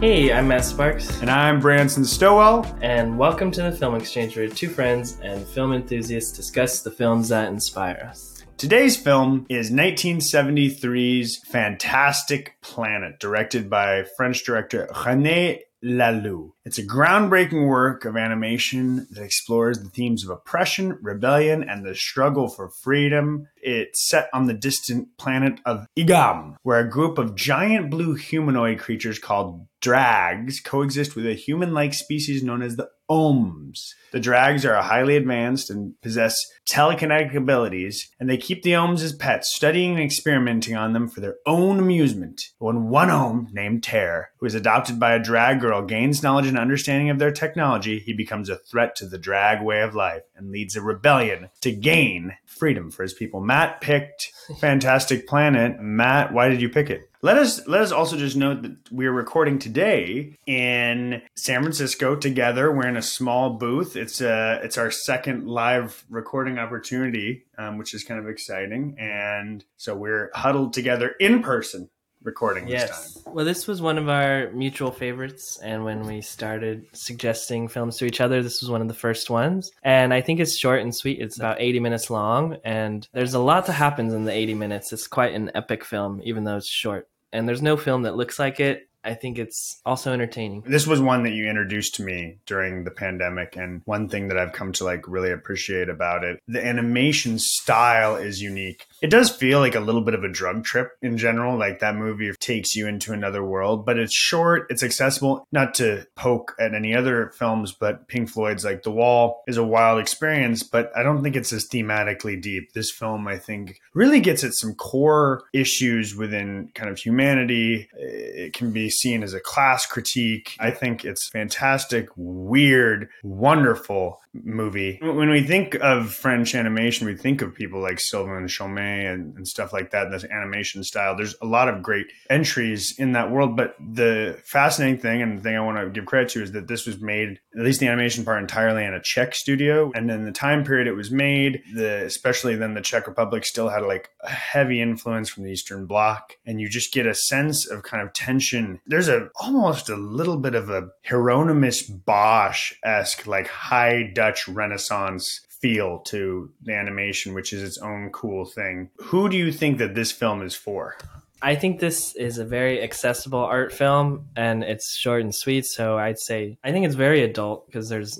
Hey, I'm Matt Sparks, And I'm Branson Stowell. and welcome to the Film Exchange, where two friends and film enthusiasts discuss the films that inspire us. Today's film is 1973's Fantastic Planet, directed by French director René Laloux. It's a groundbreaking work of animation that explores the themes of oppression, rebellion, and the struggle for freedom. It's set on the distant planet of Ygam, where a group of giant blue humanoid creatures called Draags coexist with a human like species known as the Oms. The Draags are highly advanced and possess telekinetic abilities, and they keep the Oms as pets, studying and experimenting on them for their own amusement. When one Om, named Terror, who is adopted by a Draag girl, gains knowledge and understanding of their technology, he becomes a threat to the Draag way of life and leads a rebellion to gain freedom for his people. Matt picked Fantastic Planet. Matt, why did you pick it? Let us let us also just note that we're recording today in San Francisco together. We're in a small booth. It's uh it's our second live recording opportunity, um, which is kind of exciting. And so we're huddled together in person recording this Yes. time. Well, this was one of our mutual favorites, and when we started suggesting films to each other, this was one of the first ones. And I think it's short and sweet. It's about 80 minutes long, and there's a lot that happens in the 80 minutes. It's quite an epic film, even though it's short. And there's no film that looks like it. I think it's also entertaining. This was one that you introduced to me during the pandemic, and one thing that I've come to like really appreciate about it, the animation style is unique. It does feel like a little bit of a drug trip in general, like that movie takes you into another world, but it's short, it's accessible, not to poke at any other films, but Pink Floyd's like The Wall is a wild experience, but I don't think it's as thematically deep. This film, I think, really gets at some core issues within kind of humanity. It can be seen as a class critique. I think it's fantastic, weird, wonderful movie. When we think of French animation, we think of people like Sylvain Chomet and, and stuff like that, this animation style. There's a lot of great entries in that world, but the fascinating thing and the thing I want to give credit to is that this was made, at least the animation part, entirely in a Czech studio. And then the time period it was made, the especially then the Czech Republic still had like a heavy influence from the Eastern Bloc. And you just get a sense of kind of tension. There's a almost a little bit of a Hieronymus Bosch esque, like high Dutch Renaissance feel to the animation, which is its own cool thing. Who do you think that this film is for? I think this is a very accessible art film and it's short and sweet. So I'd say I think it's very adult because there's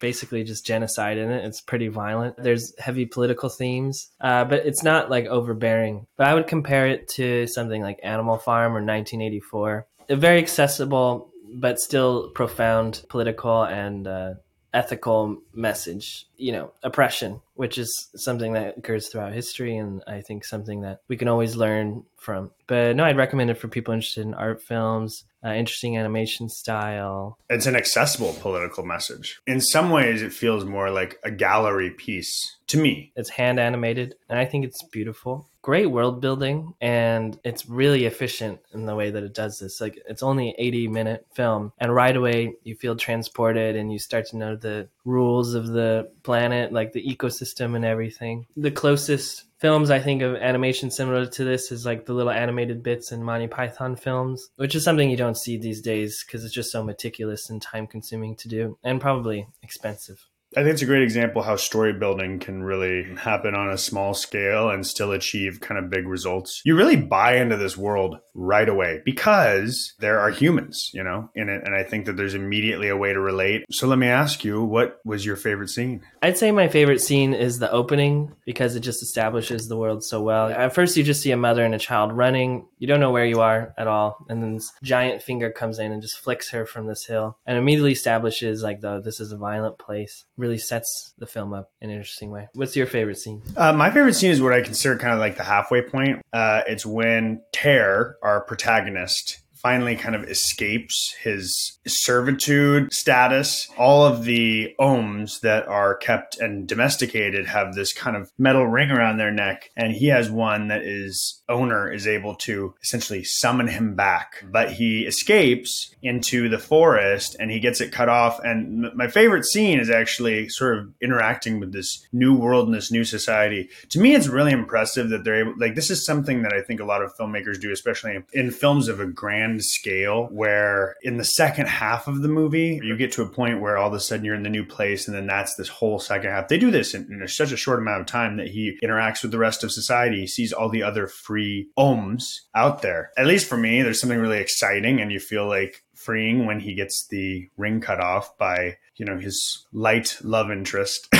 basically just genocide in it. It's pretty violent. There's heavy political themes, uh, but it's not like overbearing. But I would compare it to something like Animal Farm or 1984. A very accessible, but still profound political and uh, ethical message. You know, oppression, which is something that occurs throughout history, and I think something that we can always learn from. But no, I'd recommend it for people interested in art films, uh, interesting animation style. It's an accessible political message. In some ways, it feels more like a gallery piece to me. It's hand animated, and I think it's beautiful. Great world building, and it's really efficient in the way that it does this. Like, it's only an 80 minute film, and right away you feel transported and you start to know the rules of the planet, like the ecosystem and everything. The closest films I think of animation similar to this is like the little animated bits in Monty Python films, which is something you don't see these days because it's just so meticulous and time consuming to do and probably expensive. I think it's a great example how story building can really happen on a small scale and still achieve kind of big results. You really buy into this world right away because there are humans, you know, in it. And I think that there's immediately a way to relate. So let me ask you, what was your favorite scene? I'd say my favorite scene is the opening because it just establishes the world so well. At first, you just see a mother and a child running. You don't know where you are at all. And then this giant finger comes in and just flicks her from this hill and immediately establishes, like, the, this is a violent place. Really sets the film up in an interesting way. What's your favorite scene? Uh, my favorite scene is what I consider kind of like the halfway point. Uh, it's when Terr, our protagonist, finally kind of escapes his servitude status. All of the Oms that are kept and domesticated have this kind of metal ring around their neck, and he has one that is owner is able to essentially summon him back. But he escapes into the forest and he gets it cut off. And my favorite scene is actually sort of interacting with this new world and this new society. To me, it's really impressive that they're able, like, this is something that I think a lot of filmmakers do, especially in films of a grand grand scale where in the second half of the movie, you get to a point where all of a sudden you're in the new place and then that's this whole second half. They do this in, in such a short amount of time that he interacts with the rest of society. He sees all the other free Oms out there. At least for me, there's something really exciting and you feel like freeing when he gets the ring cut off by you know his light love interest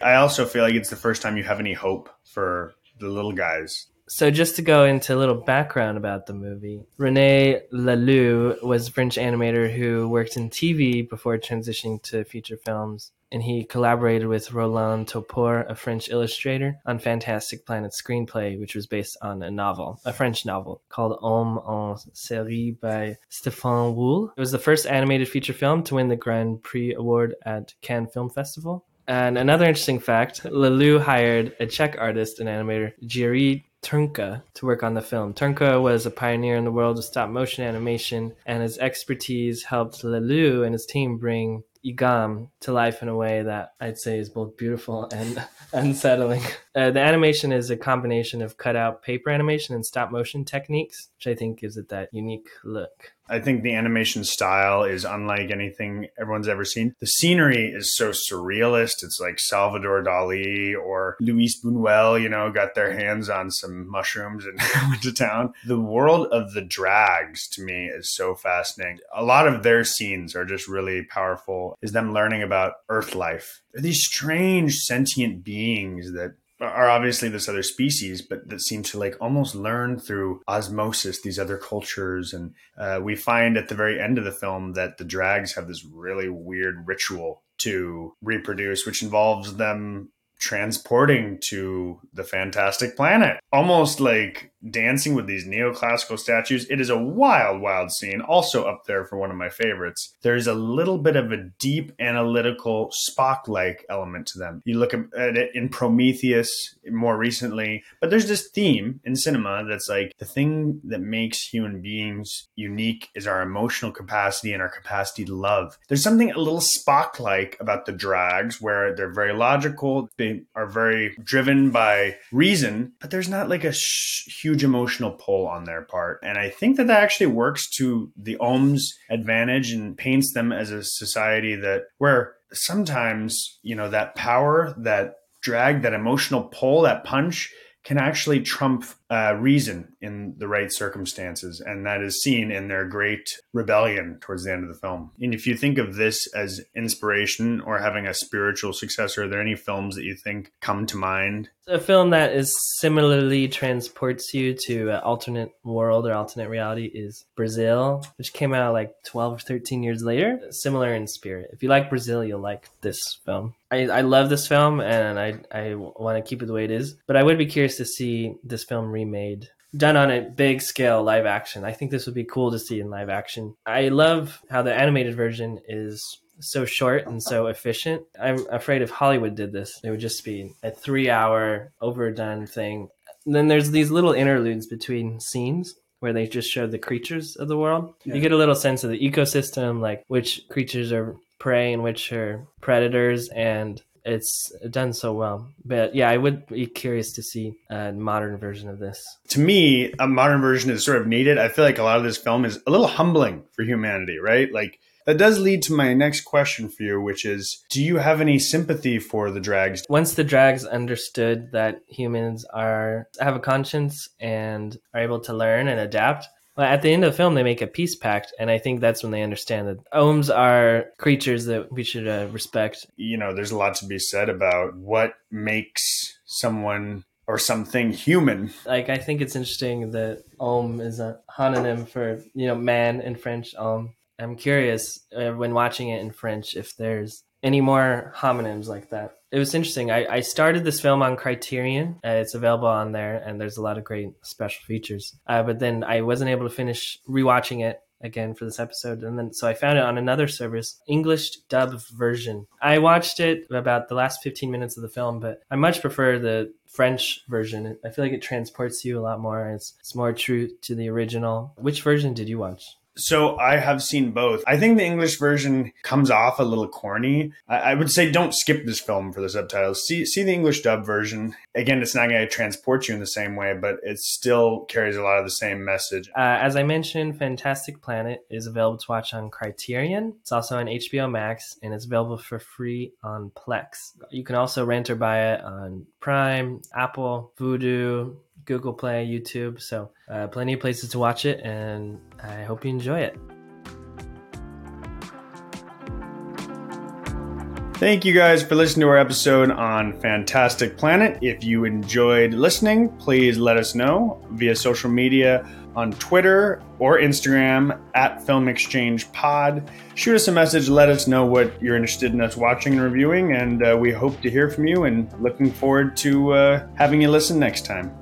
i also feel like it's the first time you have any hope for the little guys so just to go into a little background about the movie, René Laloux was a French animator who worked in TV before transitioning to feature films. And he collaborated with Roland Topor, a French illustrator, on Fantastic Planet screenplay, which was based on a novel, a French novel called Oms en série by Stefan Wul. It was the first animated feature film to win the Grand Prix award at Cannes Film Festival. And another interesting fact, Laloux hired a Czech artist and animator, Jiří Trnka to work on the film. Trnka was a pioneer in the world of stop motion animation, and his expertise helped Laloux and his team bring Ygam to life in a way that I'd say is both beautiful and unsettling. Uh, the animation is a combination of cutout paper animation and stop motion techniques, which I think gives it that unique look. I think the animation style is unlike anything everyone's ever seen. The scenery is so surrealist. It's like Salvador Dali or Luis Buñuel, you know, got their hands on some mushrooms and went to town. The world of the Draags to me is so fascinating. A lot of their scenes are just really powerful. Is them learning about earth life. They're these strange sentient beings that are obviously this other species, but that seem to like almost learn through osmosis these other cultures. And uh, we find at the very end of the film that the Draags have this really weird ritual to reproduce, which involves them transporting to the fantastic planet, almost like dancing with these neoclassical statues. It is a wild, wild scene, also up there for one of my favorites. There's a little bit of a deep analytical Spock like element to them. You look at it in Prometheus more recently, but there's this theme in cinema that's like the thing that makes human beings unique is our emotional capacity and our capacity to love. There's something a little Spock like about the Draags where they're very logical. They are very driven by reason, but there's not like a sh- huge emotional pull on their part. And I think that that actually works to the Om's advantage and paints them as a society that where sometimes, you know, that power, that drag, that emotional pull, that punch can actually trump uh, reason in the right circumstances. And that is seen in their great rebellion towards the end of the film. And if you think of this as inspiration or having a spiritual successor, are there any films that you think come to mind? A film that is similarly transports you to an alternate world or alternate reality is Brazil, which came out like 12 or 13 years later. Similar in spirit. If you like Brazil, you'll like this film. I, I love this film and I, I want to keep it the way it is, but I would be curious to see this film remade done on a big scale live action. I think this would be cool to see in live action. I love how the animated version is so short and so efficient. I'm afraid if Hollywood did this, it would just be a three hour overdone thing. And then there's these little interludes between scenes where they just show the creatures of the world. Yeah. You get a little sense of the ecosystem, like which creatures are prey and which are predators and it's done so well. But yeah, I would be curious to see a modern version of this. To me, a modern version is sort of needed. I feel like a lot of this film is a little humbling for humanity, right? Like that does lead to my next question for you, which is Do you have any sympathy for the Draags? Once the Draags understood that humans are have a conscience and are able to learn and adapt, at the end of the film, they make a peace pact, and I think that's when they understand that Oms are creatures that we should uh, respect. You know, there's a lot to be said about what makes someone or something human. Like, I think it's interesting that Om is a homonym for, you know, man in French. Um, I'm curious uh, when watching it in French if there's any more homonyms like that. It was interesting. I, I started this film on Criterion. Uh, it's available on there, and there's a lot of great special features. Uh, but then I wasn't able to finish rewatching it again for this episode, and then so I found it on another service, English dub version. I watched it about the last 15 minutes of the film, but I much prefer the French version. I feel like it transports you a lot more. It's, it's more true to the original. Which version did you watch? So I have seen both. I think the English version comes off a little corny. I, I would say don't skip this film for the subtitles. See see the English dub version. Again, it's not going to transport you in the same way, but it still carries a lot of the same message. Uh, as I mentioned, Fantastic Planet is available to watch on Criterion. It's also on HBO Max, and it's available for free on Plex. You can also rent or buy it on Prime, Apple, Vudu, Google Play, YouTube. So, uh, plenty of places to watch it, and I hope you enjoy it. Thank you guys for listening to our episode on Fantastic Planet. If you enjoyed listening, please let us know via social media on Twitter or Instagram at Film Exchange Pod. Shoot us a message, let us know what you're interested in us watching and reviewing, and uh, we hope to hear from you and looking forward to uh, having you listen next time.